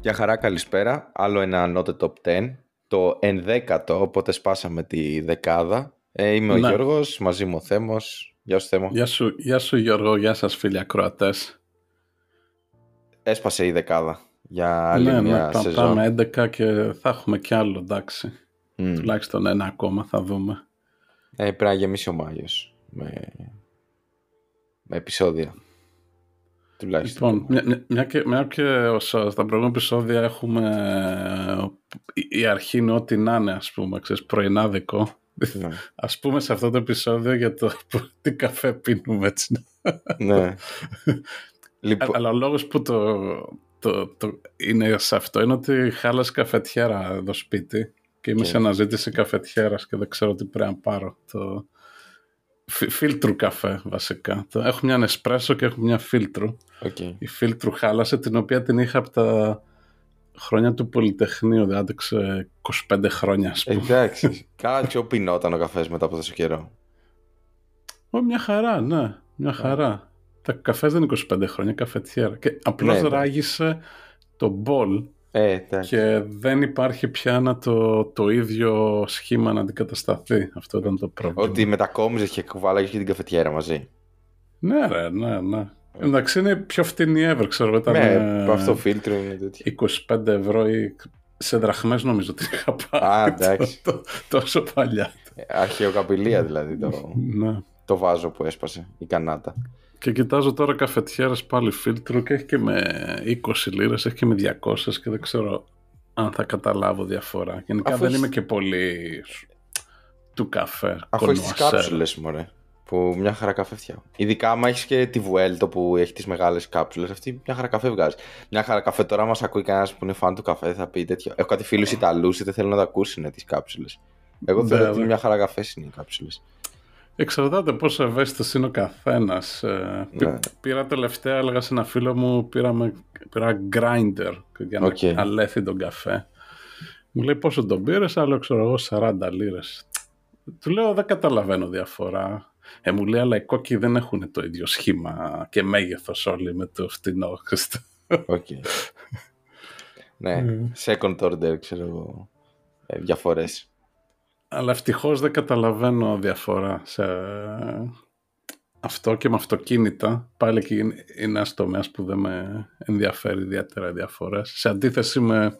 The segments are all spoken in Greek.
Γεια χαρά, καλησπέρα. Άλλο ένα Not the Top 10. Το ενδέκατο, οπότε σπάσαμε τη δεκάδα. Ε, είμαι ο Ναι. Γιώργος, μαζί μου ο Θέμος. Γεια σου Θέμο. Γεια σου, γεια σου Γιώργο, γεια σας φίλοι ακροατές. Έσπασε η δεκάδα για άλλη ναι, μια ναι, πα- σεζόν. πάμε 11 και θα έχουμε κι άλλο, εντάξει. Μμ. Τουλάχιστον ένα ακόμα θα δούμε. Ε, πρέπει να γεμίσει ο Μάγιος με, με επεισόδια. Τουλάχιστον. Λοιπόν, μια, μια- μια και, μια και ως, στα προηγούμενα επεισόδια έχουμε ε, η, η αρχή είναι ό,τι να είναι, ας πούμε, ξέρεις, πρωινάδικο. Ναι. Ας πούμε σε αυτό το επεισόδιο για το τι καφέ πίνουμε έτσι. ναι. λοιπόν, Αλλά ο λόγος που το, το, το είναι σε αυτό είναι ότι χάλασε καφετιέρα εδώ σπίτι και είμαι Και- σε αναζήτηση καφετιέρας και δεν ξέρω τι πρέπει να πάρω. Το... φι- Φίλτρου καφέ βασικά. Το... Έχω μια Nespresso και έχω μια φίλτρου. οκ. Η φίλτρου χάλασε την οποία την είχα από τα χρόνια του Πολυτεχνείου. Δεν άντεξε 25 χρόνια ας πούμε. Εντάξει. Καλά που πινόταν ο καφές μετά από τόσο καιρό. Ω, μια χαρά, ναι. Μια χαρά. Ο καφές δεν είναι 25 χρόνια, καφετιέρα. Και απλώς Ναι, ναι. ράγισε το μπολ Ε, εντάξει. και δεν υπάρχει πια να το, το ίδιο σχήμα να αντικατασταθεί. Αυτό ήταν το πρόβλημα. Ότι μετακόμιζες και κουβάλαγες και την καφετιέρα μαζί. Ναι, ρε, ναι, ναι. Εντάξει, είναι πιο φτηνή ever, ξέρω εγώ. Ήταν ναι, ε, αυτό φίλτρο είναι τέτοιο. 25 ευρώ ή σε δραχμές νομίζω ότι είχα πάρει. Α, εντάξει. το- τόσο παλιά. Αρχαιοκαπηλεία δηλαδή το, Ναι. το βάζο που έσπασε η κανάτα. Και κοιτάζω τώρα καφετιέρας πάλι φίλτρο και έχει και με 20 λίρες, έχει και με 200 και δεν ξέρω αν θα καταλάβω διαφορά. Γενικά Αφού δεν έχεις- είμαι και πολύ του καφέ. Αφού έχεις τις connoisseur. κάψουλες, μωρέ. Που μια χαρά καφέ φτιάχνω. Ειδικά άμα έχεις και τη Vertuo που έχει τις μεγάλες κάψουλες, αυτή μια χαρά καφέ βγάζει. Μια χαρά καφέ τώρα, μας ακούει κανένας που είναι φαν του καφέ, θα πει τέτοιο. Έχω κάτι φίλους Ιταλούς ή δεν θέλουν να τα ακούσουν τις κάψουλες. Εγώ θεωρώ Ναι, ότι ναι. μια χαρά καφές είναι οι κάψουλες. Εξαρτάται πόσο ευαίσθητος είναι ο καθένας. Ναι. Πήρα τελευταία, έλεγα σε ένα φίλο μου, πήραμε, πήρα grinder για να Οκ. αλέθει τον καφέ. Μου λέει πόσο τον πήρες, άλλο ξέρω εγώ 40 λίρες. Του λέω δεν καταλαβαίνω διαφορά. Ε, μου λέει, αλλά οι κόκκοι δεν έχουν το ίδιο σχήμα και μέγεθος όλοι με το φτηνό. Οκ. ναι, second order, ξέρω εγώ. Ε, Διαφορές. Αλλά ευτυχώς δεν καταλαβαίνω διαφορά σε αυτό και με αυτοκίνητα. Πάλι εκεί είναι- είναι ένας τομέας που δεν με ενδιαφέρει ιδιαίτερα οι διαφορές. Σε αντίθεση με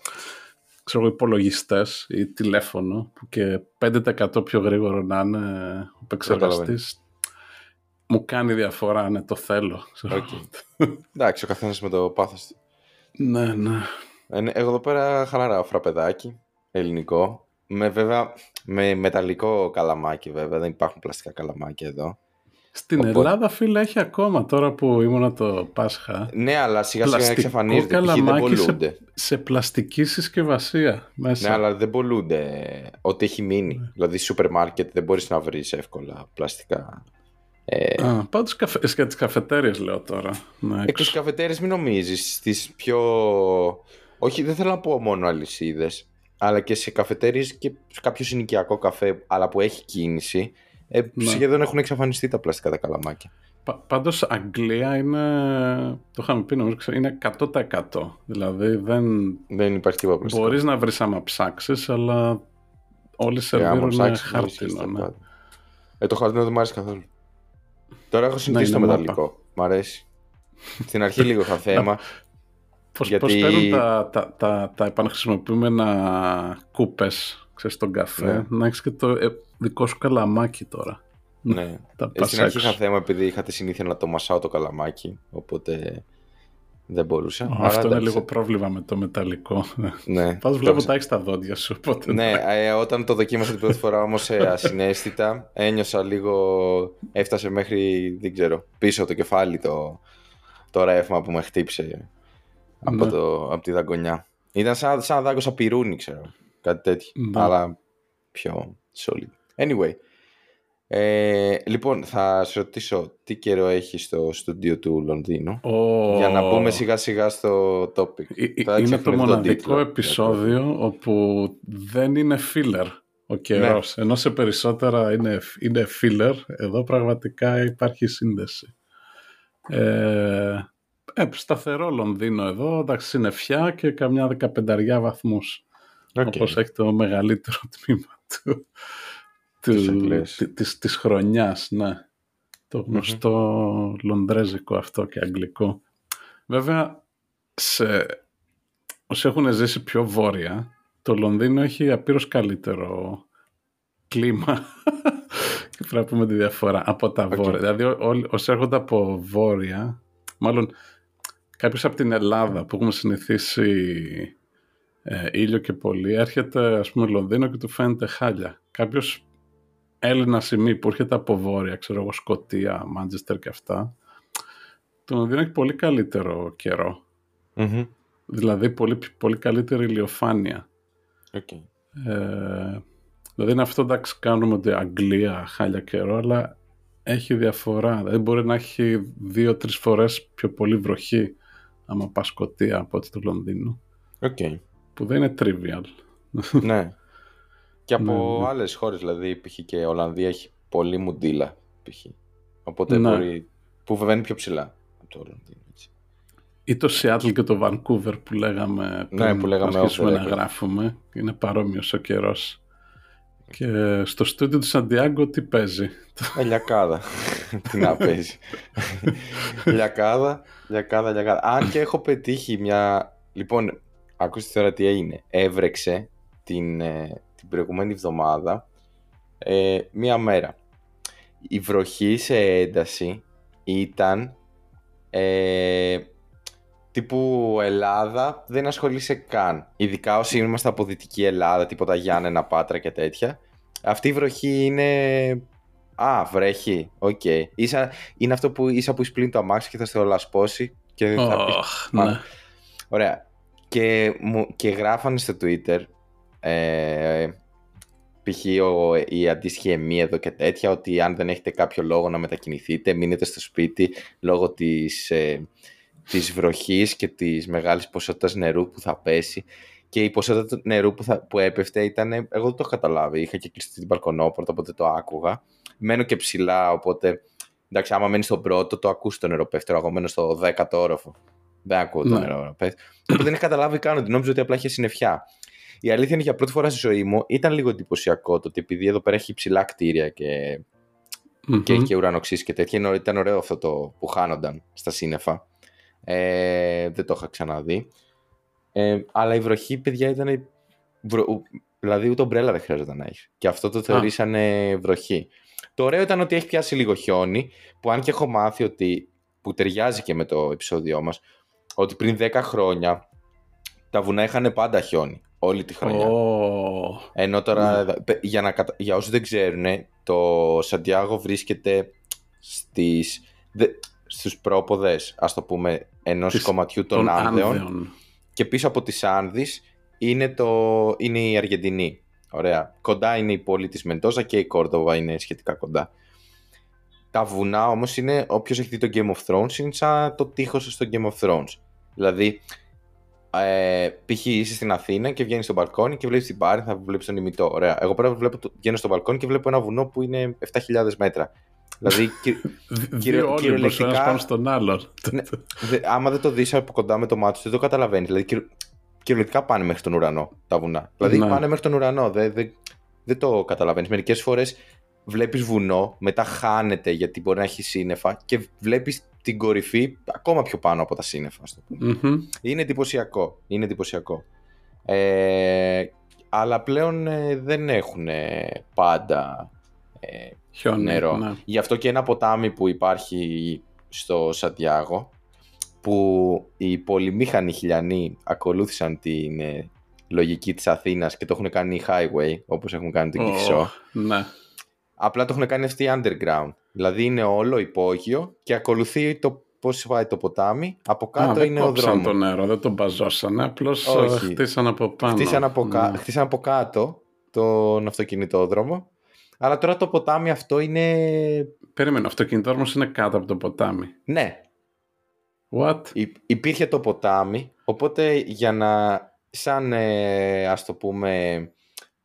ξέρω, υπολογιστές ή τηλέφωνο, που και 5% πιο γρήγορο να είναι ο επεξεργαστής. Μου κάνει διαφορά, ναι, το θέλω. ξέρω. Οκ. Εντάξει, ο καθένας με το πάθος του. ναι, ναι. Ε, ναι, Εγώ εδώ πέρα χαλαρά φραπεδάκι, ελληνικό. Με βέβαια, με μεταλλικό καλαμάκι βέβαια, δεν υπάρχουν πλαστικά καλαμάκια εδώ. Στην Οπότε- Ελλάδα, φίλε, έχει ακόμα τώρα που ήμουνα το Πάσχα. Ναι, αλλά σιγά σιγά Πλαστικό εξαφανίζονται, π.χ. δεν καλαμάκι σε, πολλούνται. σε πλαστική συσκευασία μέσα. Ναι, αλλά δεν πολλούνται ό,τι έχει μείνει. Ναι. Δηλαδή, σούπερ μάρκετ δεν μπορείς να βρεις εύκολα πλαστικά. Ε, Α, πάντως καφε, για τις καφετέριες λέω τώρα. Ναι, Εκτός έξω. καφετέρες μην νομίζεις, στις πιο... Όχι, δεν θέλω να πω μόνο αλυσίδες, αλλά και σε καφετέρειες και σε κάποιο συνοικιακό καφέ, αλλά που έχει κίνηση, ε, Ναι. σχεδόν έχουν εξαφανιστεί τα πλαστικά τα καλαμάκια. Πα- πάντως Αγγλία είναι, το είχαμε πει νομίζω, ξέρω, είναι 100%. Δηλαδή δεν Δεν υπάρχει τίποτα πλαστικό. μπορείς να βρεις άμα ψάξεις, αλλά όλοι Ε, άμα σερβίρουν ψάξεις, χάρτινο. βρίσκεις τα Ναι. πάντα. Ε, το χαρτινό δεν μου αρέσει καθόλου. Τώρα έχω συνηθίσει είναι το μάπα. μεταλλικό. Μ' αρέσει. Στην αρχή λίγο είχα θέμα. Πώς, Γιατί- πώς παίρνουν τα, τα, τα, τα επαναχρησιμοποιούμενα κούπες ξέρεις, στον καφέ, Ναι. να έχεις και το ε, δικό σου καλαμάκι τώρα. ναι. Τα Ε, πας Στην αρχή έξω. είχα θέμα επειδή είχα τη συνήθεια να το μασάω το καλαμάκι. Οπότε δεν μπορούσα. Αυτό Αλλά είναι εντάξει. λίγο πρόβλημα με το μεταλλικό. Ναι. Πάντως Το βλέπω ξε- τα έχεις στα δόντια σου. Οπότε Ναι, ε, όταν το δοκίμασα την πρώτη φορά όμως ε, ασυναίσθητα, ένιωσα λίγο, έφτασε μέχρι, δεν ξέρω, πίσω το κεφάλι το, το ρεύμα που με χτύπησε από, Ναι. το, από τη δαγκονιά. Ήταν σαν, σαν να δάγκωσα πυρούνι, ξέρω, κάτι τέτοιο, Ναι. αλλά πιο solid. Anyway, Ε, λοιπόν, θα σε ρωτήσω τι καιρό έχει στο στούντιο του Λονδίνου; Oh. για να πούμε σιγά σιγά στο topic. Ε, Θα Είναι το ξεχνάμε τον μοναδικό τίτλο. επεισόδιο όπου δεν είναι filler ο καιρός. Ναι. Ενώ σε περισσότερα είναι, είναι filler, εδώ πραγματικά υπάρχει σύνδεση. Ε, ε, σταθερό Λονδίνο εδώ, εντάξει είναι φιά και καμιά δεκαπενταριά βαθμούς. Οκ. Όπως έχει το μεγαλύτερο τμήμα του, Της του, Αγγλίας. τη- της, της χρονιάς, ναι. Το γνωστό λονδρέζικο αυτό και αγγλικό. Βέβαια, σε, όσοι έχουν ζήσει πιο βόρεια, το Λονδίνο έχει απείρως καλύτερο κλίμα. και πρέπει να πούμε τη διαφορά από τα Οκ. βόρεια. Δηλαδή, ό- όλοι- όσοι έρχονται από βόρεια, μάλλον κάποιος από την Ελλάδα που έχουμε συνηθίσει ε, ήλιο και πολύ, έρχεται ας πούμε Λονδίνο και του φαίνεται χάλια. Κάποιος Έλληνας σημεί που έρχεται από βόρεια, ξέρω εγώ, Σκοτία, Μάντζεστερ και αυτά, το Λονδίνο έχει πολύ καλύτερο καιρό. Μμμ. Δηλαδή πολύ, πολύ καλύτερη ηλιοφάνεια. Οκ. Ε, δηλαδή είναι αυτό εντάξει κάνουμε ότι Αγγλία χάλια καιρό, αλλά έχει διαφορά. Δηλαδή μπορεί να έχει δύο-τρεις φορές πιο πολύ βροχή άμα πας Σκοτία από ότι το Λονδίνο. Οκ. Που δεν είναι trivial. ναι. Και από Ναι, ναι. άλλες χώρες, δηλαδή π.χ. και η Ολλανδία έχει πολύ μουντίλα. π.χ. Οπότε Ναι. μπορεί. που βέβαια είναι πιο ψηλά από το Λονδίνο. έτσι. Ή το Seattle και το Vancouver που λέγαμε Ναι, πριν που λέγαμε αρχίσουμε off the να record. γράφουμε. Είναι παρόμοιος ο καιρός. Και στο στούντιο του Σαντιάγκο τι παίζει; Ε, λιακάδα. Τι να παίζει. λιακάδα, λιακάδα, λιακάδα. Αν και έχω πετύχει μια. Λοιπόν, ακούστε τώρα τι έγινε. Έβρεξε την, ε, την προηγούμενη εβδομάδα ε, μία μέρα. Η βροχή σε ένταση ήταν ε, τύπου Ελλάδα δεν ασχολείσαι καν. Ειδικά όσοι είμαστε από Δυτική Ελλάδα, τίποτα Γιάννενα, Πάτρα και τέτοια. Αυτή η βροχή είναι Α, βρέχει. Οκ. Ίσα, είναι αυτό που ίσα που ξεπλύνει το αμάξι και θα στο λασπώσει και θα πεις, Οχ, «Α, ναι. Ωραία. Και, μου, και γράφανε στο Twitter ε, π.χ. ο- η αντίστοιχη ΕΜΥ εδώ και τέτοια ότι αν δεν έχετε κάποιο λόγο να μετακινηθείτε μείνετε στο σπίτι λόγω της, ε, της βροχής και της μεγάλης ποσότητας νερού που θα πέσει και η ποσότητα του νερού που, θα, που έπεφτε ήταν, εγώ δεν το έχω καταλάβει, είχα και κλειστεί την μπαλκονόπορτα οπότε το άκουγα μένω και ψηλά οπότε εντάξει άμα μένεις στον πρώτο το ακούς το νερό πέφτει εγώ μένω στο δέκατο όροφο δεν ακούω το Ναι. νερό να πέφτει οπότε δεν είχα καταλάβει καν ότι νόμιζα ότι απλά είχε συννεφιά η αλήθεια είναι για πρώτη φορά στη ζωή μου ήταν λίγο εντυπωσιακό το ότι επειδή εδώ πέρα έχει ψηλά κτίρια και, Μμμ. και έχει και ουρανοξύσει και τέτοια, είναι- ήταν ωραίο αυτό το που χάνονταν στα σύννεφα. Ε, δεν το είχα ξαναδεί. Ε, αλλά η βροχή, παιδιά, ήταν. Βρο... ου- Δηλαδή, ούτε ομπρέλα δεν χρειάζεται να έχει. Και αυτό το θεωρήσανε βροχή. Το ωραίο ήταν ότι έχει πιάσει λίγο χιόνι, που αν και έχω μάθει ότι. που ταιριάζει και με το επεισόδιό μας, ότι πριν 10 χρόνια τα βουνά είχαν πάντα χιόνι. Όλη τη χρονιά. Ω, Ενώ τώρα, Ναι. πε- για, να, κατα- για όσους δεν ξέρουν, το Σαντιάγο βρίσκεται στις, δε, στους πρόποδες, ας το πούμε, ενός Της- κομματιού των, των Άνδεων Άνδεων. και πίσω από τις Άνδης είναι, το, είναι η Αργεντινή. Ωραία. Κοντά είναι η πόλη της Μεντόζα και η Κόρδοβα είναι σχετικά κοντά. Τα βουνά όμως είναι, όποιος έχει δει το Game of Thrones, είναι σαν το τείχος στο Game of Thrones. Δηλαδή, ε, π.χ. είσαι στην Αθήνα και βγαίνεις στο μπαλκόνι και βλέπεις την πάρη, θα βλέπεις τον ημιτό. Ωραία. Εγώ πέρα βλέπω, το- βγαίνω στο μπαλκόνι και βλέπω ένα βουνό που είναι 7.000 μέτρα. Δηλαδή, κυ- Δ- Κύριο- Δύο όλοι κυριολεκτικά- ένας πάνω στον άλλον. Ναι. δε, άμα δεν το δεις από κοντά με το μάτι σου, δεν το καταλαβαίνεις. Δηλαδή, κυριο- κυριολεκτικά πάνε μέχρι τον ουρανό τα βουνά. Δηλαδή, Ναι. πάνε μέχρι τον ουρανό. Δεν, δεν, δεν το καταλαβαίνεις. Μερικές φορές βλέπεις βουνό, μετά χάνεται γιατί μπορεί να έχει σύννεφα και βλέπεις την κορυφή ακόμα πιο πάνω από τα σύννεφα. ας το πούμε. Μμμ. Είναι εντυπωσιακό. Είναι εντυπωσιακό. Ε, αλλά πλέον ε, δεν έχουν ε, πάντα ε, Χιόνι. νερό. ναι. Γι' αυτό και ένα ποτάμι που υπάρχει στο Σαντιάγο που οι πολυμήχανοι χιλιανοί ακολούθησαν την ε, λογική της Αθήνας και το έχουν κάνει highway όπως έχουν κάνει την Ω, Κυφσό. Ναι. Απλά το έχουν κάνει αυτή underground. Δηλαδή είναι όλο υπόγειο και ακολουθεί το πώς πάει το ποτάμι. Από κάτω Α, δεν είναι ο κόψαν δρόμος. το νερό, δεν τον μπαζώσανε, απλώς Όχι. χτίσαν από πάνω. Χτίσαν από, κα... Ναι. χτίσαν από κάτω τον αυτοκινητόδρομο. Αλλά τώρα το ποτάμι αυτό είναι... Περίμενε, ο αυτοκινητόδρομος είναι κάτω από το ποτάμι. Ναι, What? Υ- υπήρχε το ποτάμι, οπότε για να, σαν ε, ας το πούμε,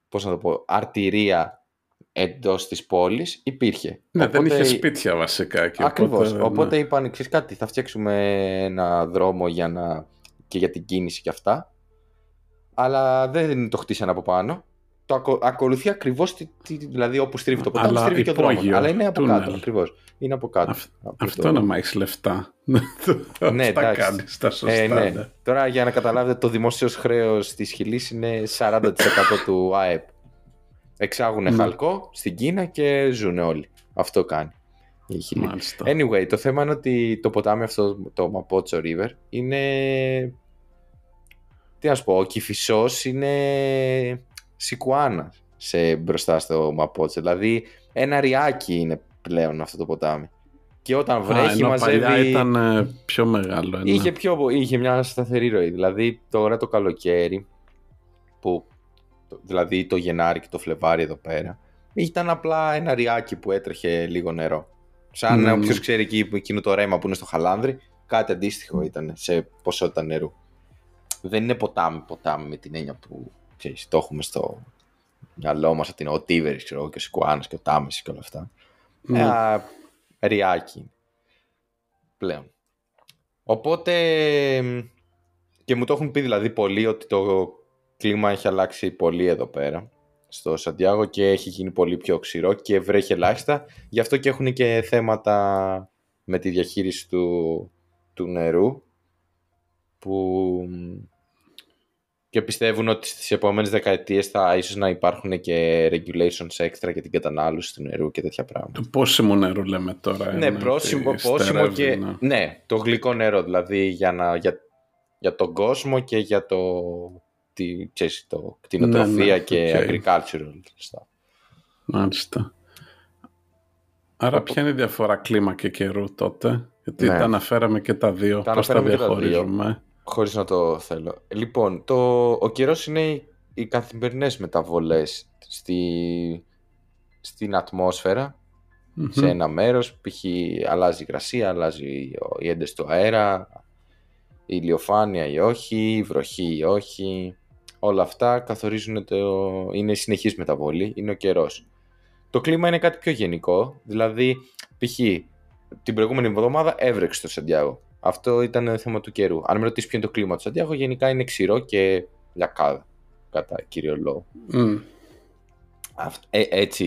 πώς να το πω, αρτηρία εντός της πόλης, υπήρχε. Ναι, δεν Οπότε- είχε σπίτια βασικά εκεί. Ακριβώς. οπότε, Οπότε, ναι. είπαν, ξέρεις κάτι, θα φτιάξουμε ένα δρόμο για να... και για την κίνηση και αυτά. Αλλά δεν το χτίσανε από πάνω. Το ακο... ακολουθεί ακριβώς, τη... τη- δηλαδή όπου στρίβει το ποτάμι, Αλλά στρίβει και ο δρόμος. υπόγειο, Αλλά είναι από τούνελ. κάτω, ακριβώς. Είναι από κάτω. Αυ- Από Αυτό το- να μ' έχεις λεφτά. Ναι, Αυτά εντάξει. κάνεις τα σωστά. Ε, ναι. ναι. Τώρα για να καταλάβετε το δημόσιος χρέος της Χιλής είναι 40% του ΑΕΠ. Εξάγουν Ναι. χαλκό στην Κίνα και ζουν όλοι. Αυτό κάνει η Χιλή. Μάλιστα. Anyway, το θέμα είναι ότι το ποτάμι αυτό, το Mapocho River, είναι... Τι να σου πω, ο Κηφισός είναι σικουάνα σε, μπροστά στο Mapocho. Δηλαδή ένα ριάκι είναι πλέον αυτό το ποτάμι. Και όταν Α, βρέχει ενώ μαζεύει... παλιά ήταν ε, πιο μεγάλο. ένα. Είχε, πιο, είχε μια σταθερή ροή. Δηλαδή τώρα το καλοκαίρι, που, το- δηλαδή το Γενάρη και το Φλεβάρι εδώ πέρα, ήταν απλά ένα ριάκι που έτρεχε λίγο νερό. Σαν Ναι, mm. ναι. όποιο ξέρει εκεί, εκείνο το ρέμα που είναι στο Χαλάνδρι, κάτι αντίστοιχο ήταν σε ποσότητα νερού. Δεν είναι ποτάμι, ποτάμι με την έννοια που ξέρεις, το έχουμε στο μυαλό μας, ότι είναι ο Τίβερης, ξέρω εγώ, και ο Σικουάνας και ο Τάμεσης και όλα αυτά. Ναι. Ένα ριάκι είναι. πλέον. Οπότε μ, και μου το έχουν πει δηλαδή πολλοί ότι το κλίμα έχει αλλάξει πολύ εδώ πέρα στο Σαντιάγο και έχει γίνει πολύ πιο ξηρό και βρέχει ελάχιστα. Γι' αυτό και έχουν και θέματα με τη διαχείριση του, του νερού που μ, και πιστεύουν ότι στις επόμενες δεκαετίες θα ίσως να υπάρχουν και regulations έξτρα για την κατανάλωση του νερού και τέτοια πράγματα. Το πόσιμο νερό λέμε τώρα. Ναι, είναι πρόσημο, ότι πόσιμο στερεύει, και. ναι. Ναι, το γλυκό νερό δηλαδή για, να, για, για τον κόσμο και για το. Τι, ξέρεις, το κτηνοτροφία Ναι, ναι, και OK. agricultural. stuff. Μάλιστα. Άρα ποια είναι η διαφορά κλίμα και καιρού τότε, γιατί Ναι. τα αναφέραμε και τα δύο, Τα πώς τα αναφέραμε και τα δύο. διαχωρίζουμε. Χωρίς να το θέλω. Λοιπόν, το, ο καιρός είναι οι, οι καθημερινές μεταβολές στη, στην ατμόσφαιρα Μμμ. σε ένα μέρος, π.χ. αλλάζει η υγρασία, αλλάζει ο- η ένταση του αέρα, η ηλιοφάνεια ή όχι, η βροχή ή όχι. Όλα αυτά καθορίζουν το... είναι συνεχής μεταβολή, είναι ο καιρός. Το κλίμα είναι κάτι πιο γενικό, δηλαδή π.χ. την προηγούμενη εβδομάδα έβρεξε στο Σαντιάγο. Αυτό ήταν θέμα του καιρού. Αν με ρωτήσεις ποιο είναι το κλίμα του Σαντιάγο, γενικά είναι ξηρό και λιακάδα, κατά κύριο λόγο. Μμ. Αυτ- ε, έτσι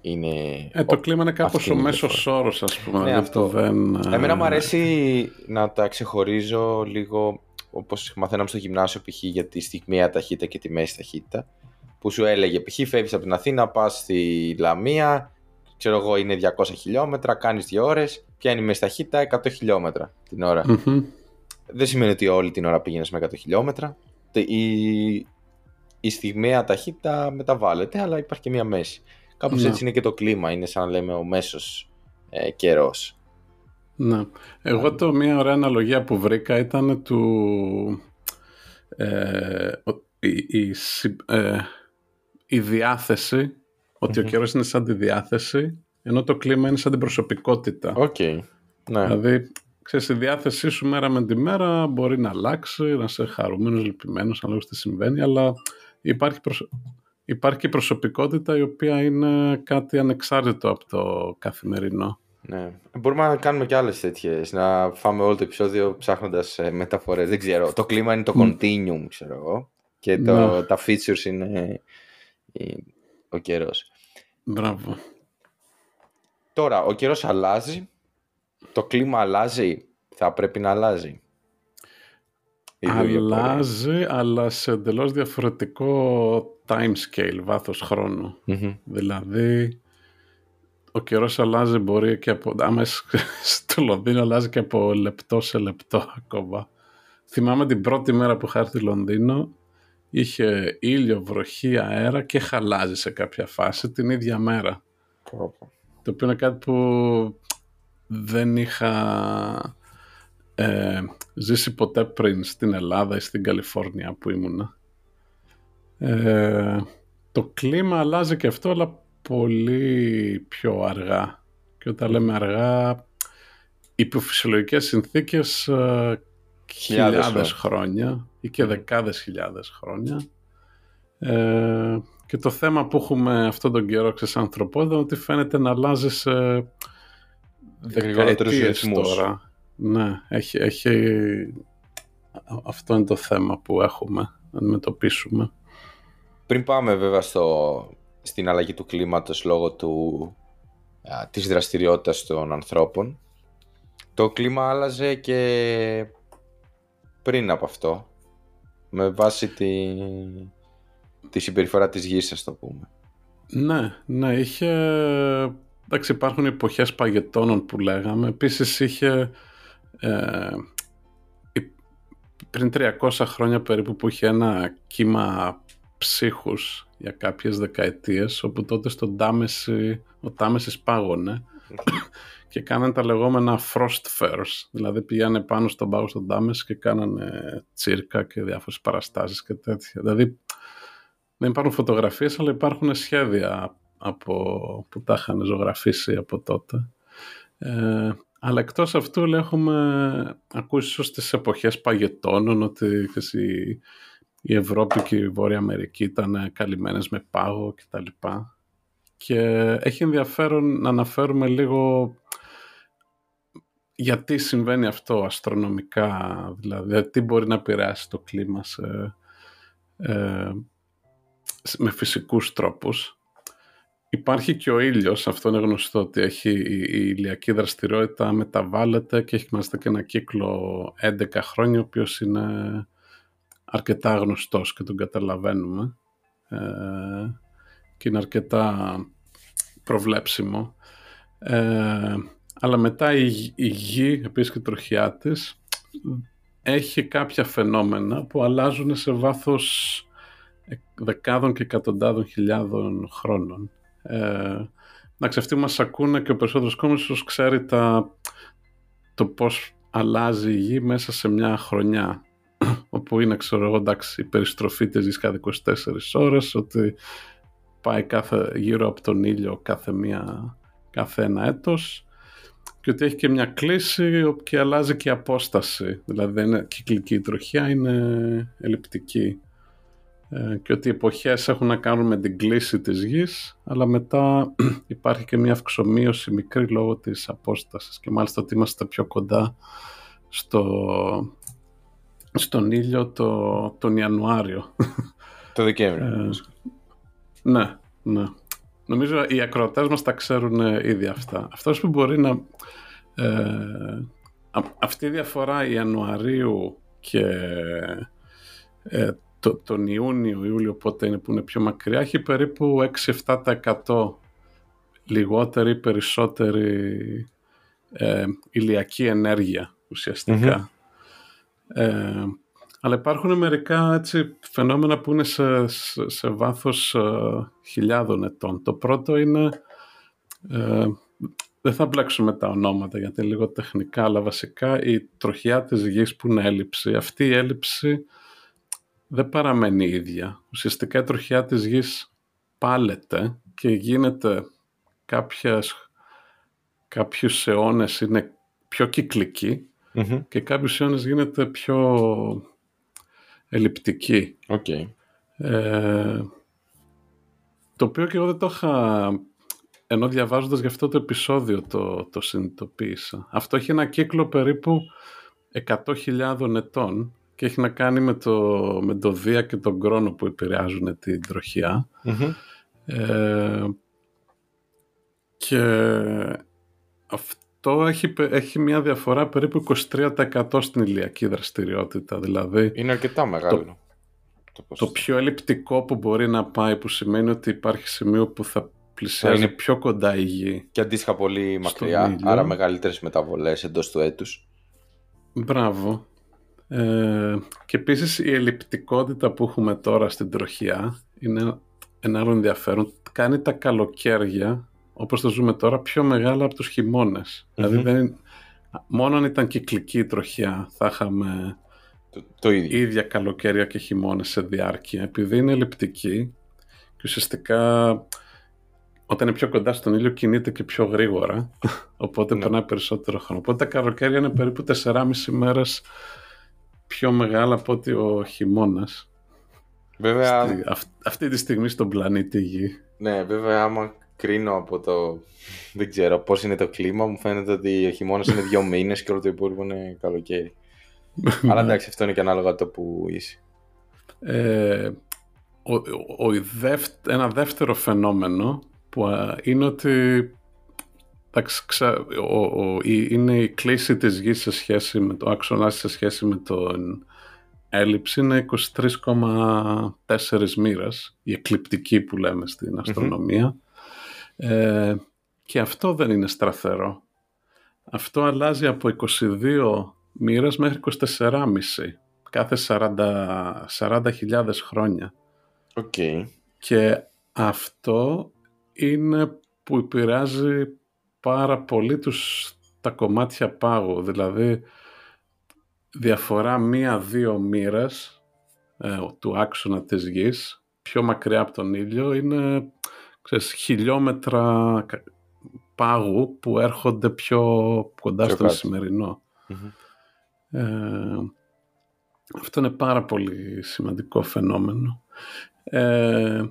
είναι. Ε, το ο- κλίμα είναι κάπως αυτή ο είναι η μέσος διαφορά. όρος, ας πούμε. Ναι, δηλαδή αυτό. που δεν, ε, Εμένα μου αρέσει να τα ξεχωρίζω λίγο όπως μαθαίναμε στο γυμνάσιο π.χ. για τη στιγμιαία ταχύτητα και τη μέση ταχύτητα που σου έλεγε π.χ. φεύγεις από την Αθήνα, πας στη Λαμία ξέρω εγώ είναι 200 χιλιόμετρα, κάνεις 2 ώρες ποια είναι η μέση ταχύτητα, 100 χιλιόμετρα την ώρα. Μμμ. Δεν σημαίνει ότι όλη την ώρα πήγαινες με 100 χιλιόμετρα. Τε- Η, η στιγμιαία ταχύτητα μεταβάλλεται, αλλά υπάρχει και μία μέση. Κάπως Ναι. έτσι είναι και το κλίμα, είναι σαν να λέμε ο μέσος ε, καιρός. Ναι. Εγώ το μία ωραία αναλογία που βρήκα ήταν του ε, ο- η, η, συ- ε, η διάθεση ότι ο Μμμ. καιρός είναι σαν τη διάθεση ενώ το κλίμα είναι σαν την προσωπικότητα. Οκ. Ναι. Δηλαδή, ξέρεις, η διάθεσή σου μέρα με τη μέρα μπορεί να αλλάξει, να είσαι χαρούμενος, λυπημένος, ανάλογα τι συμβαίνει, αλλά υπάρχει, προσω... υπάρχει και η προσωπικότητα η οποία είναι κάτι ανεξάρτητο από το καθημερινό. Ναι. Μπορούμε να κάνουμε και άλλες τέτοιες, να φάμε όλο το επεισόδιο ψάχνοντας ε, μεταφορές. Δεν ξέρω. Το κλίμα είναι το continuum, ξέρω εγώ. Και το, Ναι. τα features είναι η- ο καιρός. Μπράβο. Τώρα, ο καιρός αλλάζει. Το κλίμα αλλάζει. Θα πρέπει να αλλάζει. Η ίδια πορεία. Αλλάζει, αλλά σε εντελώς διαφορετικό time scale, βάθος χρόνου. Μμμ. Δηλαδή, ο καιρός αλλάζει μπορεί και από... Άμα είσαι στο Λονδίνο αλλάζει και από λεπτό σε λεπτό ακόμα. Θυμάμαι την πρώτη μέρα που είχα έρθει Λονδίνο, είχε ήλιο, βροχή, αέρα και χαλάζει σε κάποια φάση την ίδια μέρα. Πω, πω. Το οποίο είναι κάτι που δεν είχα ε, ζήσει ποτέ πριν στην Ελλάδα ή στην Καλιφόρνια που ήμουνα. Ε, το κλίμα αλλάζει και αυτό, αλλά πολύ πιο αργά. Και όταν λέμε αργά, υποφυσιολογικές συνθήκες ε, χιλιάδες, χρόνια ή και δεκάδες χιλιάδες χρόνια. Ε, και το θέμα που έχουμε αυτόν τον καιρό σε ανθρωπόδα ότι φαίνεται να αλλάζει σε δεκαετίες τώρα. Ναι, έχει, έχει... αυτό είναι το θέμα που έχουμε να αντιμετωπίσουμε. Πριν πάμε βέβαια στο, στην αλλαγή του κλίματος λόγω του, α, της δραστηριότητας των ανθρώπων, το κλίμα άλλαζε και πριν από αυτό, με βάση τη, τη συμπεριφορά της γης, ας το πούμε. Ναι, ναι, είχε... Εντάξει, υπάρχουν εποχές παγετώνων που λέγαμε. Επίσης είχε... Ε, πριν 300 χρόνια περίπου που είχε ένα κύμα ψύχους για κάποιες δεκαετίες, όπου τότε στον Τάμεση, ο Τάμεσης πάγωνε και κάνανε τα λεγόμενα frost fairs, δηλαδή πηγάνε πάνω στον πάγο στον Τάμεση και κάνανε τσίρκα και διάφορες παραστάσεις και τέτοια. Δηλαδή δεν υπάρχουν φωτογραφίες, αλλά υπάρχουν σχέδια από, που τα είχαν ζωγραφίσει από τότε. Ε, αλλά εκτός αυτού έχουμε ακούσει ίσως στις εποχές παγετώνων ότι η, η Ευρώπη και η Βόρεια Αμερική ήταν καλυμμένες με πάγο κτλ. Και έχει ενδιαφέρον να αναφέρουμε λίγο γιατί συμβαίνει αυτό αστρονομικά, δηλαδή τι μπορεί να επηρεάσει το κλίμα σε, ε, με φυσικούς τρόπους. Υπάρχει και ο ήλιος, αυτό είναι γνωστό ότι έχει η, ηλιακή δραστηριότητα μεταβάλλεται και έχει μάλιστα και ένα κύκλο 11 χρόνια ο οποίος είναι αρκετά γνωστός και τον καταλαβαίνουμε ε, και είναι αρκετά προβλέψιμο. Ε, αλλά μετά η, η γη, επίσης και η τροχιά της, έχει κάποια φαινόμενα που αλλάζουν σε βάθος δεκάδων και εκατοντάδων χιλιάδων χρόνων. Ε, να αυτοί μας ακούνε και ο περισσότερος κόσμος ξέρει τα, το πώς αλλάζει η γη μέσα σε μια χρονιά όπου είναι ξέρω εγώ εντάξει η περιστροφή της γης κάθε 24 ώρες ότι πάει κάθε, γύρω από τον ήλιο κάθε, μια, κάθε ένα έτος και ότι έχει και μια κλίση και αλλάζει και η απόσταση δηλαδή δεν είναι κυκλική η τροχιά είναι ελλειπτική ε, και ότι οι εποχές έχουν να κάνουν με την κλίση της γης αλλά μετά υπάρχει και μια αυξομοίωση μικρή λόγω της απόστασης και μάλιστα ότι είμαστε πιο κοντά στο, στον ήλιο το, τον Ιανουάριο. Το Δεκέμβριο. Ε, ναι, ναι. Νομίζω οι ακροατές μας τα ξέρουν ήδη αυτά. Αυτός που μπορεί να... Ε, αυτή η διαφορά Ιανουαρίου και ε, το, τον Ιούνιο, Ιούλιο πότε είναι που είναι πιο μακριά, έχει περίπου 6-7% λιγότερη ή περισσότερη ε, ηλιακή ενέργεια ουσιαστικά. Ε, αλλά υπάρχουν μερικά έτσι, φαινόμενα που είναι σε, σε, βάθος ε, χιλιάδων ετών. Το πρώτο είναι, ε, δεν θα μπλέξουμε τα ονόματα γιατί είναι λίγο τεχνικά, αλλά βασικά η τροχιά της γης που είναι έλλειψη. Αυτή η έλλειψη δεν παραμένει ίδια. Ουσιαστικά η τροχιά της γης πάλεται και γίνεται κάποιες, κάποιους αιώνες είναι πιο κυκλική και κάποιους αιώνες γίνεται πιο ελλειπτική. Okay. Ε, το οποίο και εγώ δεν το είχα, ενώ διαβάζοντας για αυτό το επεισόδιο το, το συνειδητοποίησα. Αυτό έχει ένα κύκλο περίπου 100.000 ετών και έχει να κάνει με το, με το Δία και τον Κρόνο που επηρεάζουν την τροχιά. Ε, και αυτό έχει, έχει μια διαφορά περίπου 23% στην ηλιακή δραστηριότητα. Δηλαδή, Είναι αρκετά μεγάλο. Το, το, πιο ελλειπτικό που μπορεί να πάει που σημαίνει ότι υπάρχει σημείο που θα πλησιάζει είναι πιο κοντά η γη. Και αντίστοιχα πολύ μακριά, άρα μεγαλύτερες μεταβολές εντός του έτους. Μπράβο. Ε, και επίσης η ελλειπτικότητα που έχουμε τώρα στην τροχιά είναι ένα άλλο ενδιαφέρον. Κάνει τα καλοκαίρια, όπως το ζούμε τώρα, πιο μεγάλα από τους χειμωνες Δηλαδή δεν, μόνο αν ήταν κυκλική η τροχιά θα είχαμε το, το ίδιο. ίδια καλοκαίρια και χειμώνες σε διάρκεια. Επειδή είναι ελλειπτική και ουσιαστικά όταν είναι πιο κοντά στον ήλιο κινείται και πιο γρήγορα, οπότε ναι. περνάει περισσότερο χρόνο. Οπότε τα καλοκαίρια είναι περίπου 4,5 μέρες πιο μεγάλα από ότι ο χειμώνας. Βέβαια... αυτή τη στιγμή στον πλανήτη Γη. Ναι, βέβαια άμα κρίνω από το... Δεν ξέρω πώς είναι το κλίμα, μου φαίνεται ότι ο χειμώνας είναι δύο μήνες και όλο το υπόλοιπο είναι καλοκαίρι. Αλλά εντάξει, αυτό είναι και ανάλογα το που είσαι. Ε, ο, ο, ένα δεύτερο φαινόμενο που είναι ότι είναι η κλίση της γης σε σχέση με το άξονα σε σχέση με τον έλλειψη είναι 23,4 μοίρας, η εκλειπτική που λέμε στην αστρονομία. Ε, και αυτό δεν είναι στραθερό. Αυτό αλλάζει από 22 μοίρας μέχρι 24,5 κάθε 40.000 40, χρόνια. Okay. Και αυτό είναι που επηρεάζει πάρα πολύ τους, τα κομμάτια πάγου. Δηλαδή, διαφορά μία-δύο μοίρες ε, του άξονα της γης, πιο μακριά από τον ήλιο, είναι ξέρεις, χιλιόμετρα πάγου που έρχονται πιο κοντά στο σημερινό. Ε, αυτό είναι πάρα πολύ σημαντικό φαινόμενο. Ε,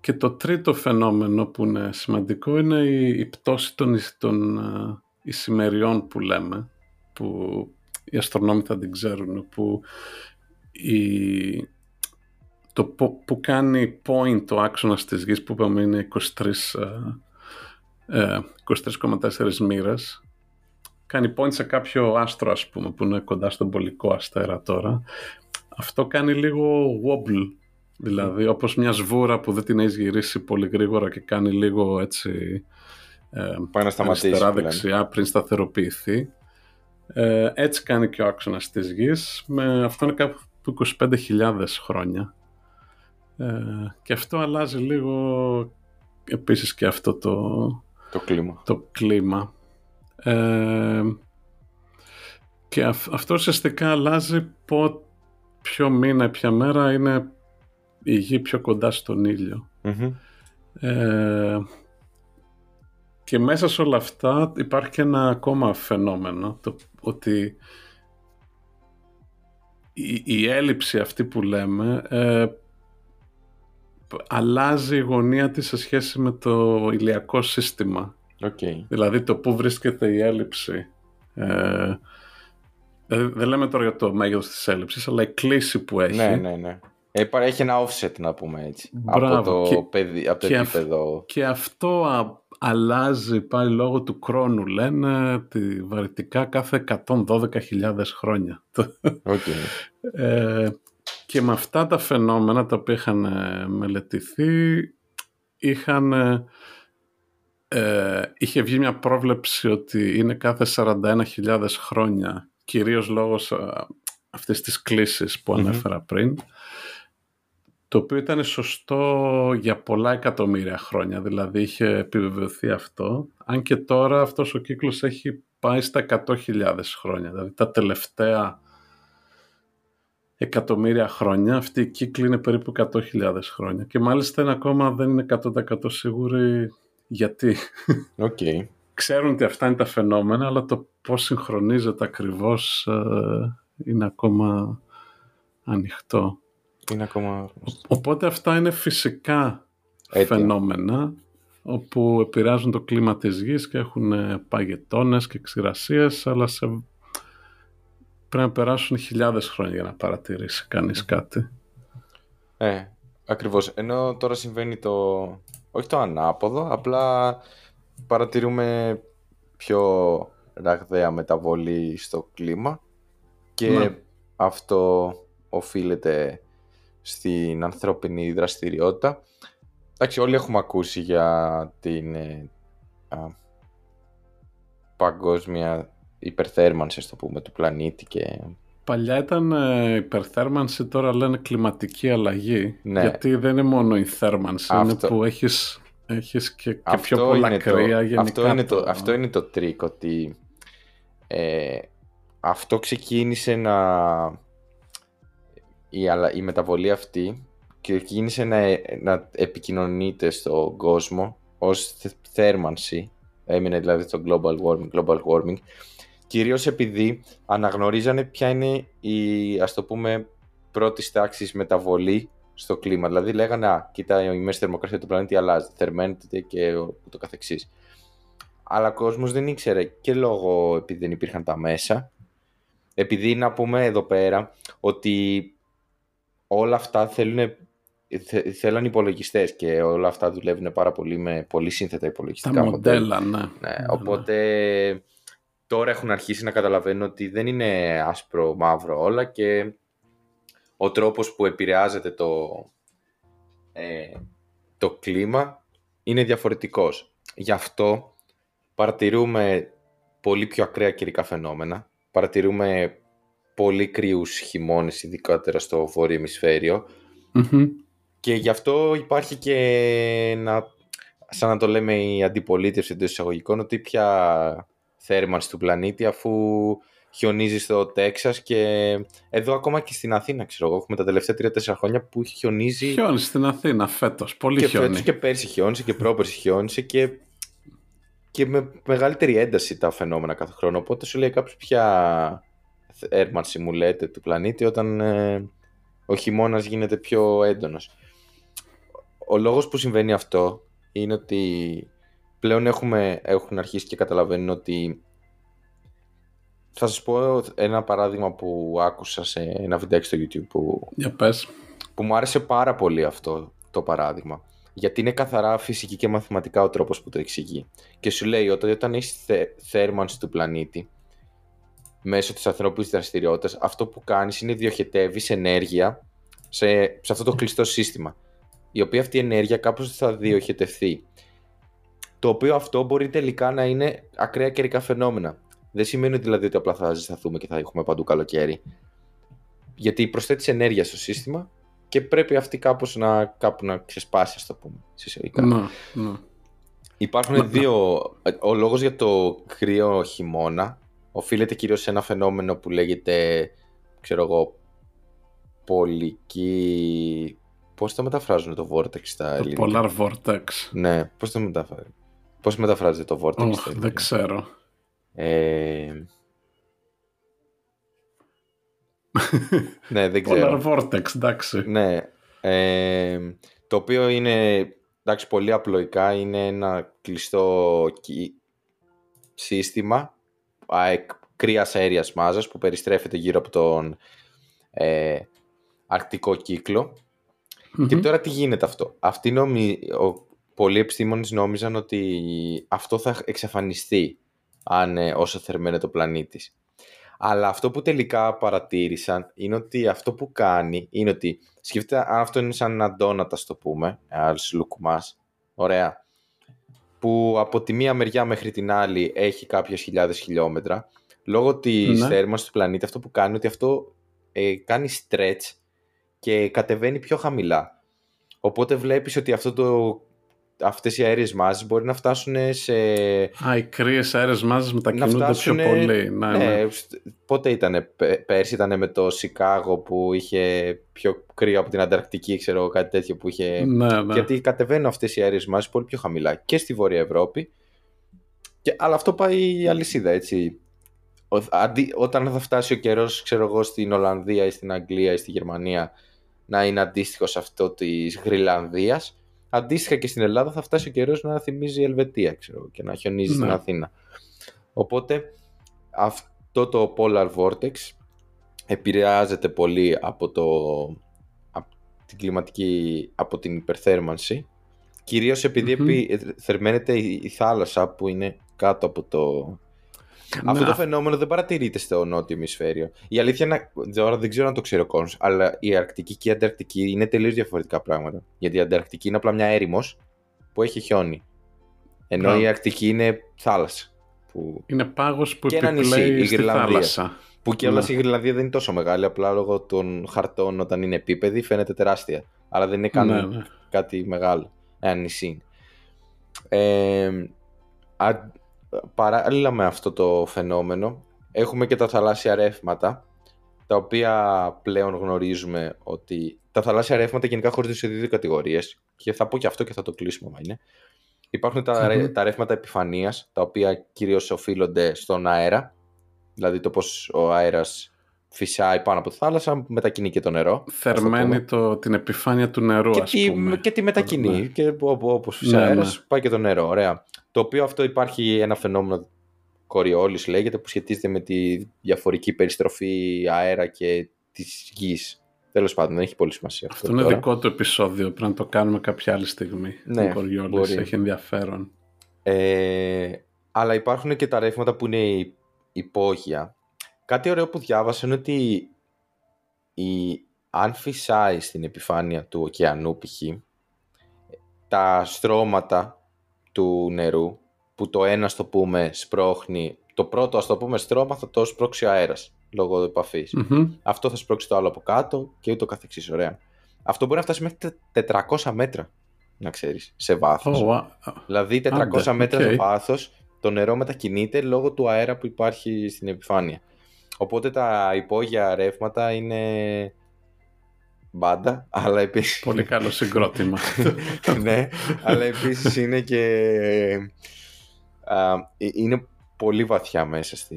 και το τρίτο φαινόμενο που είναι σημαντικό είναι η, πτώση των, των ησημεριών που λέμε, που οι αστρονόμοι θα την ξέρουν, που η, το που κάνει point το άξονα της γης που είπαμε είναι 23, 23,4 μοίρες κάνει point σε κάποιο άστρο ας πούμε που είναι κοντά στον πολικό αστέρα τώρα αυτό κάνει λίγο wobble Δηλαδή όπως μια σβούρα που δεν την έχεις γυρίσει πολύ γρήγορα και κάνει λίγο έτσι ε, Πάει να σταματήσει αριστερά δεξιά πριν σταθεροποιηθεί. Ε, έτσι κάνει και ο άξονας της γης. Με, αυτό είναι κάπου 25.000 χρόνια. Ε, και αυτό αλλάζει λίγο επίσης και αυτό το, το κλίμα. Το κλίμα. Ε, και αυτό ουσιαστικά αλλάζει ποιο μήνα, ποια μέρα είναι η γη πιο κοντά στον ήλιο. Ε, και μέσα σε όλα αυτά υπάρχει και ένα ακόμα φαινόμενο, το ότι η, έλλειψη αυτή που λέμε ε, αλλάζει η γωνία της σε σχέση με το ηλιακό σύστημα. Okay. Δηλαδή το που βρίσκεται η έλλειψη. Ε, δεν λέμε τώρα για το μέγεθος της έλλειψης, αλλά η κλίση που έχει. Ναι, ναι, ναι. Έχει ένα offset να πούμε έτσι. από το, και, παιδί, από το και επίπεδο. και αυτό αλλάζει πάλι λόγω του χρόνου. Λένε τη βαρυτικά κάθε 112.000 χρόνια. Okay. ε, και με αυτά τα φαινόμενα τα οποία είχαν ε, μελετηθεί είχαν... Ε, είχε βγει μια πρόβλεψη ότι είναι κάθε 41.000 χρόνια κυρίως λόγω αυτής της κλίσης που ανέφερα πριν το οποίο ήταν σωστό για πολλά εκατομμύρια χρόνια, δηλαδή είχε επιβεβαιωθεί αυτό, αν και τώρα αυτός ο κύκλος έχει πάει στα 100.000 χρόνια, δηλαδή τα τελευταία εκατομμύρια χρόνια, αυτή η κύκλη είναι περίπου 100.000 χρόνια και μάλιστα είναι ακόμα δεν είναι 100% σίγουροι γιατί. Okay. Ξέρουν ότι αυτά είναι τα φαινόμενα, αλλά το πώς συγχρονίζεται ακριβώς ε, είναι ακόμα ανοιχτό. Είναι ακόμα... Οπότε αυτά είναι φυσικά φαινόμενα όπου επηρεάζουν το κλίμα της γης και έχουν παγετώνες και ξηρασίες αλλά σε... πρέπει να περάσουν χιλιάδες χρόνια για να παρατηρήσει κανείς κάτι. Ε, ακριβώς. Ενώ τώρα συμβαίνει το... όχι το ανάποδο, απλά παρατηρούμε πιο ραγδαία μεταβολή στο κλίμα και ναι. αυτό οφείλεται στην ανθρώπινη δραστηριότητα. Εντάξει, όλοι έχουμε ακούσει για την ε, παγκόσμια υπερθέρμανσης, το πούμε, του πλανήτη και... Παλιά ήταν ε, υπερθέρμανση, τώρα λένε κλιματική αλλαγή. Ναι. Γιατί δεν είναι μόνο η θέρμανση, είναι που έχεις, έχεις και, και πιο πολλά κρύα γενικά. Αυτό είναι το, αυτό είναι το τρικ, ότι ε, αυτό ξεκίνησε να η, αλλά, η μεταβολή αυτή και ξεκίνησε να, να επικοινωνείται στον κόσμο ως θέρμανση, έμεινε δηλαδή στο global warming, global warming, κυρίως επειδή αναγνωρίζανε ποια είναι η, ας το πούμε, πρώτης τάξης μεταβολή στο κλίμα. Δηλαδή λέγανε, α, κοίτα, η μέση θερμοκρασία του πλανήτη αλλάζει, θερμαίνεται και το καθεξής. Αλλά ο κόσμος δεν ήξερε και λόγω επειδή δεν υπήρχαν τα μέσα, επειδή να πούμε εδώ πέρα ότι όλα αυτά θέλουν θέλαν υπολογιστές και όλα αυτά δουλεύουν πάρα πολύ με πολύ σύνθετα υπολογιστικά Τα μοντέλα, ναι. ναι. ναι. Οπότε τώρα έχουν αρχίσει να καταλαβαίνουν ότι δεν είναι άσπρο μαύρο όλα και ο τρόπος που επηρεάζεται το, ε, το κλίμα είναι διαφορετικός. Γι' αυτό παρατηρούμε πολύ πιο ακραία καιρικά φαινόμενα. Παρατηρούμε πολύ κρύους χειμώνες, ειδικότερα στο βόρειο Και γι' αυτό υπάρχει και ένα, σαν να το λέμε η αντιπολίτευση εντός εισαγωγικών, ότι πια θέρμανση του πλανήτη αφού χιονίζεις στο Τέξας και εδώ ακόμα και στην Αθήνα ξέρω εγώ έχουμε τα τελευταία 3-4 χρόνια που χιονίζει Χιόνισε στην Αθήνα φέτος, πολύ και χιόνι. φέτος και πέρσι χιόνισε και πρόπερσι χιόνισε και, και με μεγαλύτερη ένταση τα φαινόμενα κάθε χρόνο. Οπότε σου λέει κάποιος πια έρμανση μου λέτε του πλανήτη όταν ε, ο χειμώνας γίνεται πιο έντονος. Ο λόγος που συμβαίνει αυτό είναι ότι πλέον έχουμε, έχουν αρχίσει και καταλαβαίνουν ότι θα σας πω ένα παράδειγμα που άκουσα σε ένα βιντεάκι στο YouTube που, Για πες. που μου άρεσε πάρα πολύ αυτό το παράδειγμα. Γιατί είναι καθαρά φυσική και μαθηματικά ο τρόπος που το εξηγεί. Και σου λέει ότι όταν έχεις θέρμανση του πλανήτη μέσω της ανθρώπινης δραστηριότητας, αυτό που κάνεις είναι διοχετεύεις ενέργεια σε, σε αυτό το κλειστό σύστημα. Η οποία αυτή η ενέργεια κάπως θα διοχετευθεί. Το οποίο αυτό μπορεί τελικά να είναι ακραία καιρικά φαινόμενα. Δεν σημαίνει δηλαδή ότι απλά θα ζεσταθούμε και θα έχουμε παντού καλοκαίρι. Γιατί προσθέτεις ενέργεια στο σύστημα και πρέπει αυτή κάπως να, κάπου να ξεσπάσει, ας το πούμε. Να, ναι. Υπάρχουν δύο. Ο λόγος για το κρύο χειμώνα οφείλεται κυρίως σε ένα φαινόμενο που λέγεται, ξέρω εγώ, πολική. Πώς το μεταφράζουν το vortex στα ελληνικά; Το polar vortex. Ναι, πώς το μεταφράζουν; Πώς μεταφράζεται το vortex oh, στα Δεν ξέρω. Ε... ναι, δεν ξέρω. Polar Vortex, εντάξει. Ναι. Ε, το οποίο είναι, εντάξει, πολύ απλοϊκά, είναι ένα κλειστό σύστημα κρύας αέριας μάζας που περιστρέφεται γύρω από τον ε, αρκτικό Και τώρα τι γίνεται αυτό; Αυτοί νομι... ο, πολλοί επιστήμονες νόμιζαν ότι αυτό θα εξαφανιστεί αν, ε, όσο θερμαίνεται ο πλανήτης. Αλλά αυτό που τελικά παρατήρησαν είναι ότι αυτό που κάνει είναι ότι σκεφτείτε αν αυτό είναι σαν ένα ντόνατα, το πούμε, άλλος λουκουμάς, ωραία, που από τη μία μεριά μέχρι την άλλη έχει κάποιες χιλιάδες χιλιόμετρα, λόγω της ναι. θέρμανσης του πλανήτη αυτό που κάνει είναι ότι αυτό ε, κάνει stretch και κατεβαίνει πιο χαμηλά. Οπότε βλέπεις ότι αυτό το αυτές οι αέριες μάζες μπορεί να φτάσουν σε... Α, οι κρύες αέριες μάζες μετακινούνται πιο πολύ. Ναι, ναι. ναι. Πότε ήταν, πέρσι ήταν με το Σικάγο που είχε πιο κρύο από την Ανταρκτική, ξέρω κάτι τέτοιο που είχε... Ναι, ναι. Γιατί κατεβαίνουν αυτές οι αέριες μάζες πολύ πιο χαμηλά και στη Βόρεια Ευρώπη. Και, αλλά αυτό πάει η αλυσίδα, έτσι. Αντί, όταν θα φτάσει ο καιρός, ξέρω εγώ, στην Ολλανδία ή στην Αγγλία ή στη Γερμανία να είναι αντίστοιχο σε αυτό της Γρυλανδίας, Αντίστοιχα και στην Ελλάδα θα φτάσει ο καιρός να θυμίζει η Ελβετία ξέρω, και να χιονίζει στην ναι. Αθήνα. Οπότε αυτό το Polar Vortex επηρεάζεται πολύ από, το, από την κλιματική, από την υπερθέρμανση κυρίως θερμαίνεται η θάλασσα που είναι κάτω από το αυτό το φαινόμενο δεν παρατηρείται στο νότιο ημισφαίριο. Η αλήθεια είναι, τώρα δεν ξέρω αν το ξέρει ο κόσμο, αλλά η Αρκτική και η Ανταρκτική είναι τελείως διαφορετικά πράγματα. Γιατί η Ανταρκτική είναι απλά μια έρημος που έχει χιόνι. Ενώ η Αρκτική είναι θάλασσα. Που... Είναι πάγος που και ένα νησί, η θάλασσα. Που και όλα ναι. η Γρυλανδία δεν είναι τόσο μεγάλη, απλά λόγω των χαρτών όταν είναι επίπεδη φαίνεται τεράστια. Αλλά δεν είναι καν ναι, ναι. κάτι μεγάλο. Ένα νησί. Ε, παράλληλα με αυτό το φαινόμενο έχουμε και τα θαλάσσια ρεύματα τα οποία πλέον γνωρίζουμε ότι τα θαλάσσια ρεύματα γενικά χωρίζονται σε δύο κατηγορίες και θα πω και αυτό και θα το κλείσουμε μα είναι Υπάρχουν τα, mm τα ρεύματα επιφανείας, τα οποία κυρίως οφείλονται στον αέρα, δηλαδή το πώς ο αέρας φυσάει πάνω από τη θάλασσα, μετακινεί και το νερό. Θερμαίνει το, την επιφάνεια του νερού, και ας τη, πούμε. Και τη μετακινεί. Ναι. Και όπως φυσάει Ναι, αέρας, ναι. πάει και το νερό. Ωραία. Το οποίο αυτό υπάρχει ένα φαινόμενο κοριόλης λέγεται που σχετίζεται με τη διαφορική περιστροφή αέρα και της γης. Τέλος πάντων, δεν έχει πολύ σημασία αυτό. Αυτό είναι τώρα. δικό του επεισόδιο. Πρέπει να το κάνουμε κάποια άλλη στιγμή. Ναι, Ο Κοριόλης μπορεί. έχει ενδιαφέρον. Ε, αλλά υπάρχουν και τα ρεύματα που είναι υ- υπόγεια. Κάτι ωραίο που διάβασα είναι ότι η, αν φυσάει στην επιφάνεια του ωκεανού π.χ. τα στρώματα του νερού που το ένα στο πούμε σπρώχνει το πρώτο ας το πούμε στρώμα θα το σπρώξει ο αέρας λόγω επαφής. Μμμ. Αυτό θα σπρώξει το άλλο από κάτω και ούτω καθεξής. Ωραία. Αυτό μπορεί να φτάσει μέχρι τε- 400 μέτρα, να ξέρεις, σε βάθος. Oh, wow. Δηλαδή 400 Άντε, μέτρα οκ. στο βάθος το νερό μετακινείται λόγω του αέρα που υπάρχει στην επιφάνεια. Οπότε τα υπόγεια ρεύματα είναι μπάντα, αλλά επίσης... Πολύ καλό συγκρότημα. ναι, αλλά επίσης είναι και... α, ε, είναι πολύ βαθιά μέσα στη,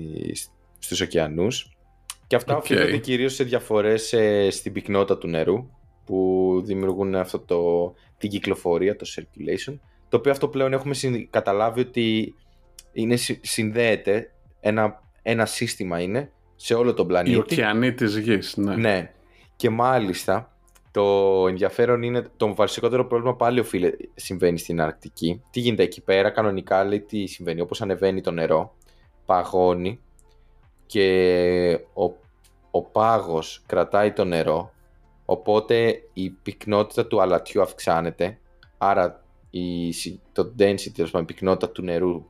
στους ωκεανούς και αυτά Οκ. οφείλονται κυρίως σε διαφορές ε, στην πυκνότητα του νερού που δημιουργούν αυτό το, την κυκλοφορία, το circulation το οποίο αυτό πλέον έχουμε συν- καταλάβει ότι είναι, συ- συνδέεται ένα, ένα σύστημα είναι σε όλο τον Οι πλανήτη ωκεανοί της γης, ναι. ναι. Και μάλιστα το ενδιαφέρον είναι το βασικότερο πρόβλημα πάλι οφείλε, συμβαίνει στην Αρκτική. Τι γίνεται εκεί πέρα, κανονικά λέει τι συμβαίνει. Όπως ανεβαίνει το νερό, παγώνει και ο, ο πάγος κρατάει το νερό, οπότε η πυκνότητα του αλατιού αυξάνεται, άρα η, συ- το density, τέλος πάντων, η πυκνότητα του νερού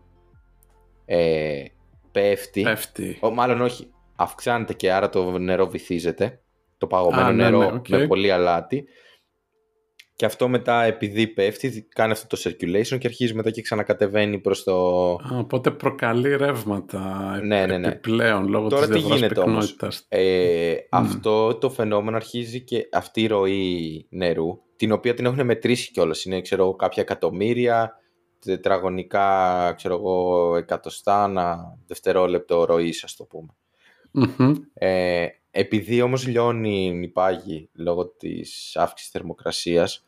ε, πέφτει. Πέφτει. Ο, μάλλον όχι. Αυξάνεται και άρα το νερό βυθίζεται. Το παγωμένο Α, ναι, νερό ναι, οκ. με πολύ αλάτι. Και αυτό μετά επειδή πέφτει κάνει αυτό το circulation και αρχίζει μετά και ξανακατεβαίνει προς το... Α, οπότε προκαλεί ρεύματα Ναι, ναι, ναι. επιπλέον λόγω Τώρα της τι διαφοράς γίνεται όμως; πυκνότητας. Ε, Αυτό το φαινόμενο αρχίζει και αυτή η ροή νερού, την οποία την έχουν μετρήσει κιόλας. Είναι ξέρω, εγώ, κάποια εκατομμύρια τετραγωνικά ξέρω εγώ, εκατοστά ανά δευτερόλεπτο ροής, ας το πούμε. Μμμ. Ε, επειδή όμως λιώνει η πάγη λόγω της αύξησης θερμοκρασίας,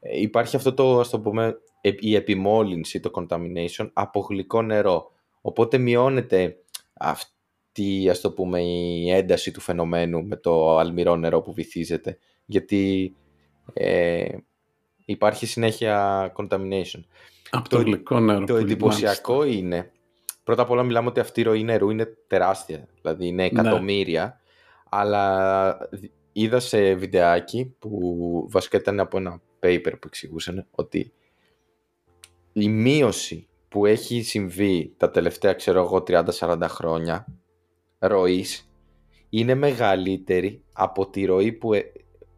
ε, υπάρχει αυτό το, ας το πούμε, ε, η επιμόλυνση, το contamination από γλυκό νερό. Οπότε μειώνεται αυτή, ας το πούμε, η ένταση του φαινομένου με το αλμυρό νερό που βυθίζεται. Γιατί ε, υπάρχει συνέχεια contamination. Από το, Το- γλυκό νερό. Το που- εντυπωσιακό είναι, πρώτα απ' όλα μιλάμε ότι αυτή η ροή νερού είναι τεράστια, δηλαδή είναι εκατομμύρια, αλλά δι- είδα σε βιντεάκι που βασικά ήταν από ένα paper που εξηγούσαν ότι η μείωση που έχει συμβεί τα τελευταία, ξέρω εγώ, 30-40 χρόνια ροής είναι μεγαλύτερη από τη ροή που, ε-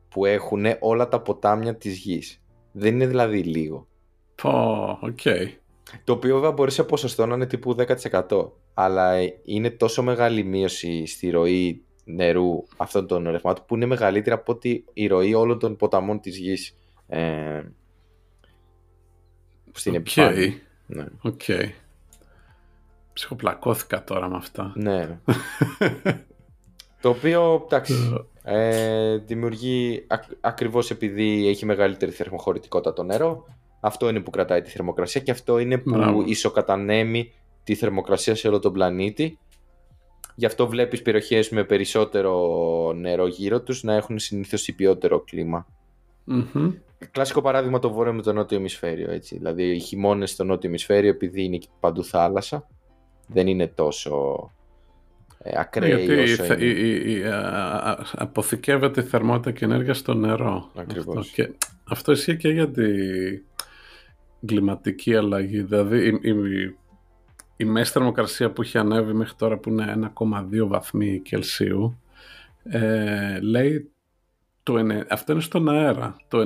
που έχουν όλα τα ποτάμια της γης. Δεν είναι δηλαδή λίγο. Πω, οκ. Το οποίο βέβαια μπορεί σε ποσοστό να είναι τύπου 10%. Αλλά είναι τόσο μεγάλη η μείωση στη ροή νερού αυτών των ρευμάτων που είναι μεγαλύτερη από ότι η ροή όλων των ποταμών της γης ε, στην Οκ. επιφάνεια. Ναι. Οκ. Ψυχοπλακώθηκα τώρα με αυτά. ναι. το οποίο, εντάξει, ε, δημιουργεί ακ, ακριβώς επειδή έχει μεγαλύτερη θερμοχωρητικότητα το νερό, αυτό είναι που κρατάει τη θερμοκρασία και αυτό είναι που Μπράβο. ισοκατανέμει τη θερμοκρασία σε όλο τον πλανήτη. Γι' αυτό βλέπεις περιοχές με περισσότερο νερό γύρω τους να έχουν συνήθως υπιότερο κλίμα. Μμμ. Κλασικό παράδειγμα το βόρειο με το νότιο ημισφαίριο. Έτσι. Δηλαδή οι χειμώνες στο νότιο ημισφαίριο επειδή είναι εκεί παντού θάλασσα δεν είναι τόσο ε, ακραίοι Γιατί όσο θε- είναι. η- η- η- α- α- αποθηκεύεται η θερμότητα και ενέργεια στο νερό. Ακριβώς. Αυτό, και αυτό ισχύει και για την κλιματική αλλαγή. Δηλαδή η, η, η μέση θερμοκρασία που έχει ανέβει μέχρι τώρα που είναι 1,2 βαθμοί Κελσίου ε, λέει το, ενε- αυτό είναι στον αέρα. Το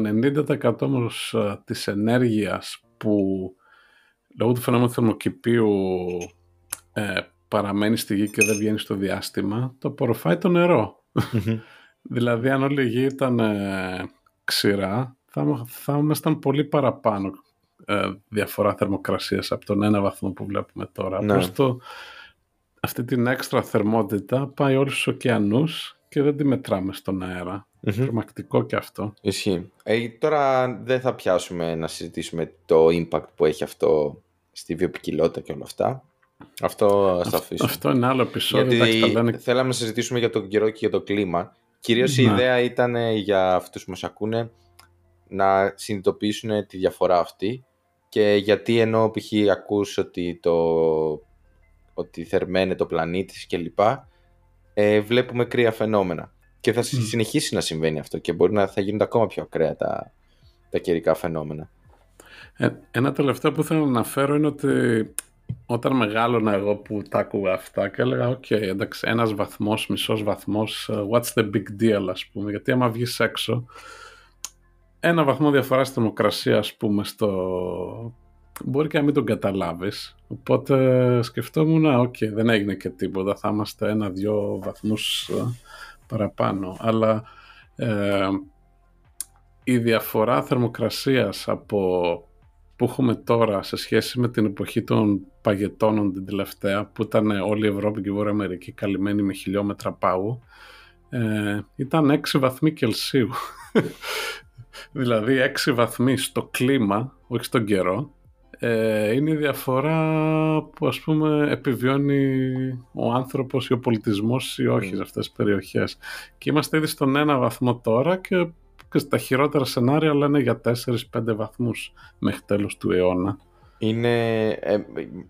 90% όμως ε, της ενέργειας που λόγω του φαινόμενου θερμοκηπίου ε, παραμένει στη γη και δεν βγαίνει στο διάστημα, το απορροφάει το νερό. δηλαδή αν όλη η γη ήταν ε, ξηρά, θα, θα ήμασταν πολύ παραπάνω ε, διαφορά θερμοκρασίας από τον ένα βαθμό που βλέπουμε τώρα. Ναι. Απλώς το, αυτή την έξτρα θερμότητα πάει όλους στους ωκεανούς και δεν τη μετράμε στον αέρα. Μμμ. Τρομακτικό και αυτό. Ισχύει. Ε, τώρα δεν θα πιάσουμε να συζητήσουμε το impact που έχει αυτό στη βιοπικιλότητα και όλα αυτά. Αυτό θα αφήσουμε. Αυτό είναι άλλο επεισόδιο. εντάξει, τα Γιατί λένε- θέλαμε να συζητήσουμε για τον καιρό και για το κλίμα. Κυρίως η Ναι. ιδέα ήταν ε, για αυτούς που μας ακούνε να συνειδητοποιήσουν τη διαφορά αυτή και γιατί ενώ π.χ. ακούς ότι, το, ότι θερμαίνεται ο πλανήτης κλπ. Ε, βλέπουμε κρύα φαινόμενα. Και θα συ- Μμ. συνεχίσει να συμβαίνει αυτό και μπορεί να θα γίνονται ακόμα πιο ακραία τα, τα καιρικά φαινόμενα. Ε, ένα τελευταίο που θέλω να αναφέρω είναι ότι όταν μεγάλωνα εγώ που τα άκουγα αυτά και έλεγα «ΟΚ, εντάξει, ένας βαθμός, μισός βαθμός, ε, what's the big deal» ας πούμε, γιατί άμα βγεις έξω, ένα βαθμό διαφορά στη θερμοκρασία ας πούμε στο... μπορεί και να μην τον καταλάβεις. Οπότε σκεφτόμουν, «ΟΚ, δεν έγινε και τίποτα, θα είμαστε ένα-δυο βαθμούς ε, παραπάνω». Αλλά ε, η διαφορά θερμοκρασίας από που έχουμε τώρα σε σχέση με την εποχή των παγετώνων την τελευταία που ήταν όλη η Ευρώπη και η Βόρεια Αμερική καλυμμένη με χιλιόμετρα πάγου ε, ήταν 6 βαθμοί Κελσίου δηλαδή 6 βαθμοί στο κλίμα όχι στον καιρό ε, είναι η διαφορά που ας πούμε επιβιώνει ο άνθρωπος ή ο πολιτισμός ή όχι Mm. σε αυτές τις περιοχές και είμαστε ήδη στον ένα βαθμό τώρα και και στα χειρότερα σενάρια λένε για 4-5 βαθμούς μέχρι τέλος του αιώνα. Είναι. Ε,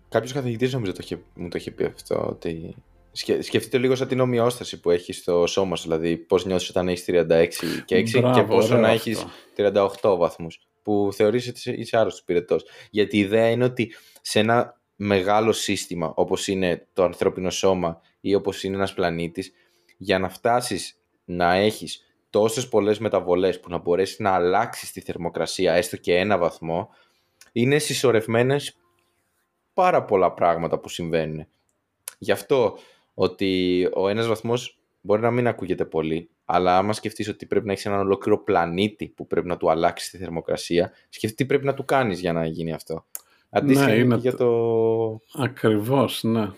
Κάποιος καθηγητής νομίζω το είχε, μου το είχε πει αυτό. Ότι... σκε- Σκεφτείτε λίγο σαν την ομοιόσταση που έχεις στο σώμα σου. Δηλαδή, πώς νιώθεις όταν έχεις 36 και 6 και Μπράβο, πόσο ωραίο να αυτό. έχεις 38 βαθμούς. Που θεωρείς ότι είσαι- είσαι άρρωστος πυρετός. Γιατί η ιδέα είναι ότι σε ένα μεγάλο σύστημα όπως είναι το ανθρώπινο σώμα ή όπως είναι ένας πλανήτης, για να φτάσεις να έχεις τόσες πολλές μεταβολές που να μπορέσεις να αλλάξεις τη θερμοκρασία έστω και ένα βαθμό είναι συσσωρευμένες πάρα πολλά πράγματα που συμβαίνουν. Γι' αυτό ότι ο ένας βαθμός μπορεί να μην ακούγεται πολύ, αλλά άμα σκεφτείς ότι πρέπει να έχεις έναν ολόκληρο πλανήτη που πρέπει να του αλλάξεις τη θερμοκρασία, σκεφτεί τι πρέπει να του κάνεις για να γίνει αυτό. Αντίστοιχα Ναι, είναι είναι και για το- το... Ακριβώς, ναι.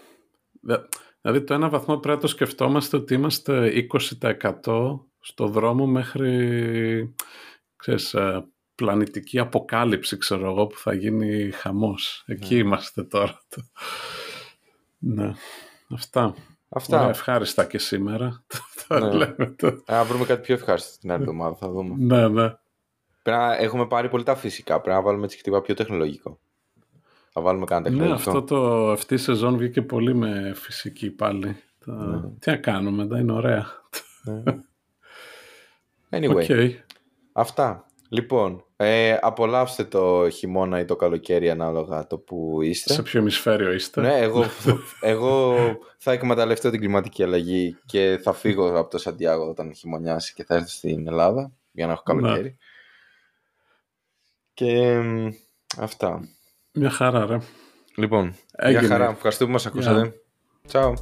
Δε- Δηλαδή το ένα βαθμό πρέπει να το σκεφτόμαστε ότι είμαστε 20% στο δρόμο μέχρι ξέρεις, ε, πλανητική αποκάλυψη, ξέρω εγώ, που θα γίνει χαμός. Εκεί Ναι. είμαστε τώρα. Ναι. Αυτά. Αυτά. Ωραία, ευχάριστα και σήμερα. Τα Ναι. λέμε το- Να βρούμε κάτι πιο ευχάριστο την άλλη εβδομάδα, θα δούμε. Ναι, ναι. Πρέπει να έχουμε πάρει πολύ τα φυσικά. Πρέπει να βάλουμε έτσι τίποτα πιο τεχνολογικό. Θα βάλουμε κανένα Ναι, τεχνολογικό. αυτό το, αυτή η σεζόν βγήκε πολύ με φυσική πάλι. Τα- Ναι. Τι να κάνουμε, τα είναι ωραία. Ναι. Anyway, Οκ. αυτά. Λοιπόν, ε, απολαύστε το χειμώνα ή το καλοκαίρι ανάλογα το που είστε. Σε ποιο ημισφαίριο είστε. Ναι, εγώ, εγώ θα εκμεταλλευτώ την κλιματική αλλαγή και θα φύγω από το Σαντιάγο όταν χειμωνιάσει και θα έρθω στην Ελλάδα για να έχω καλοκαίρι. Και μ, αυτά. Μια χαρά, ρε. Λοιπόν, Έγινε. για χαρά. Ευχαριστούμε που μας ακούσατε. Ciao.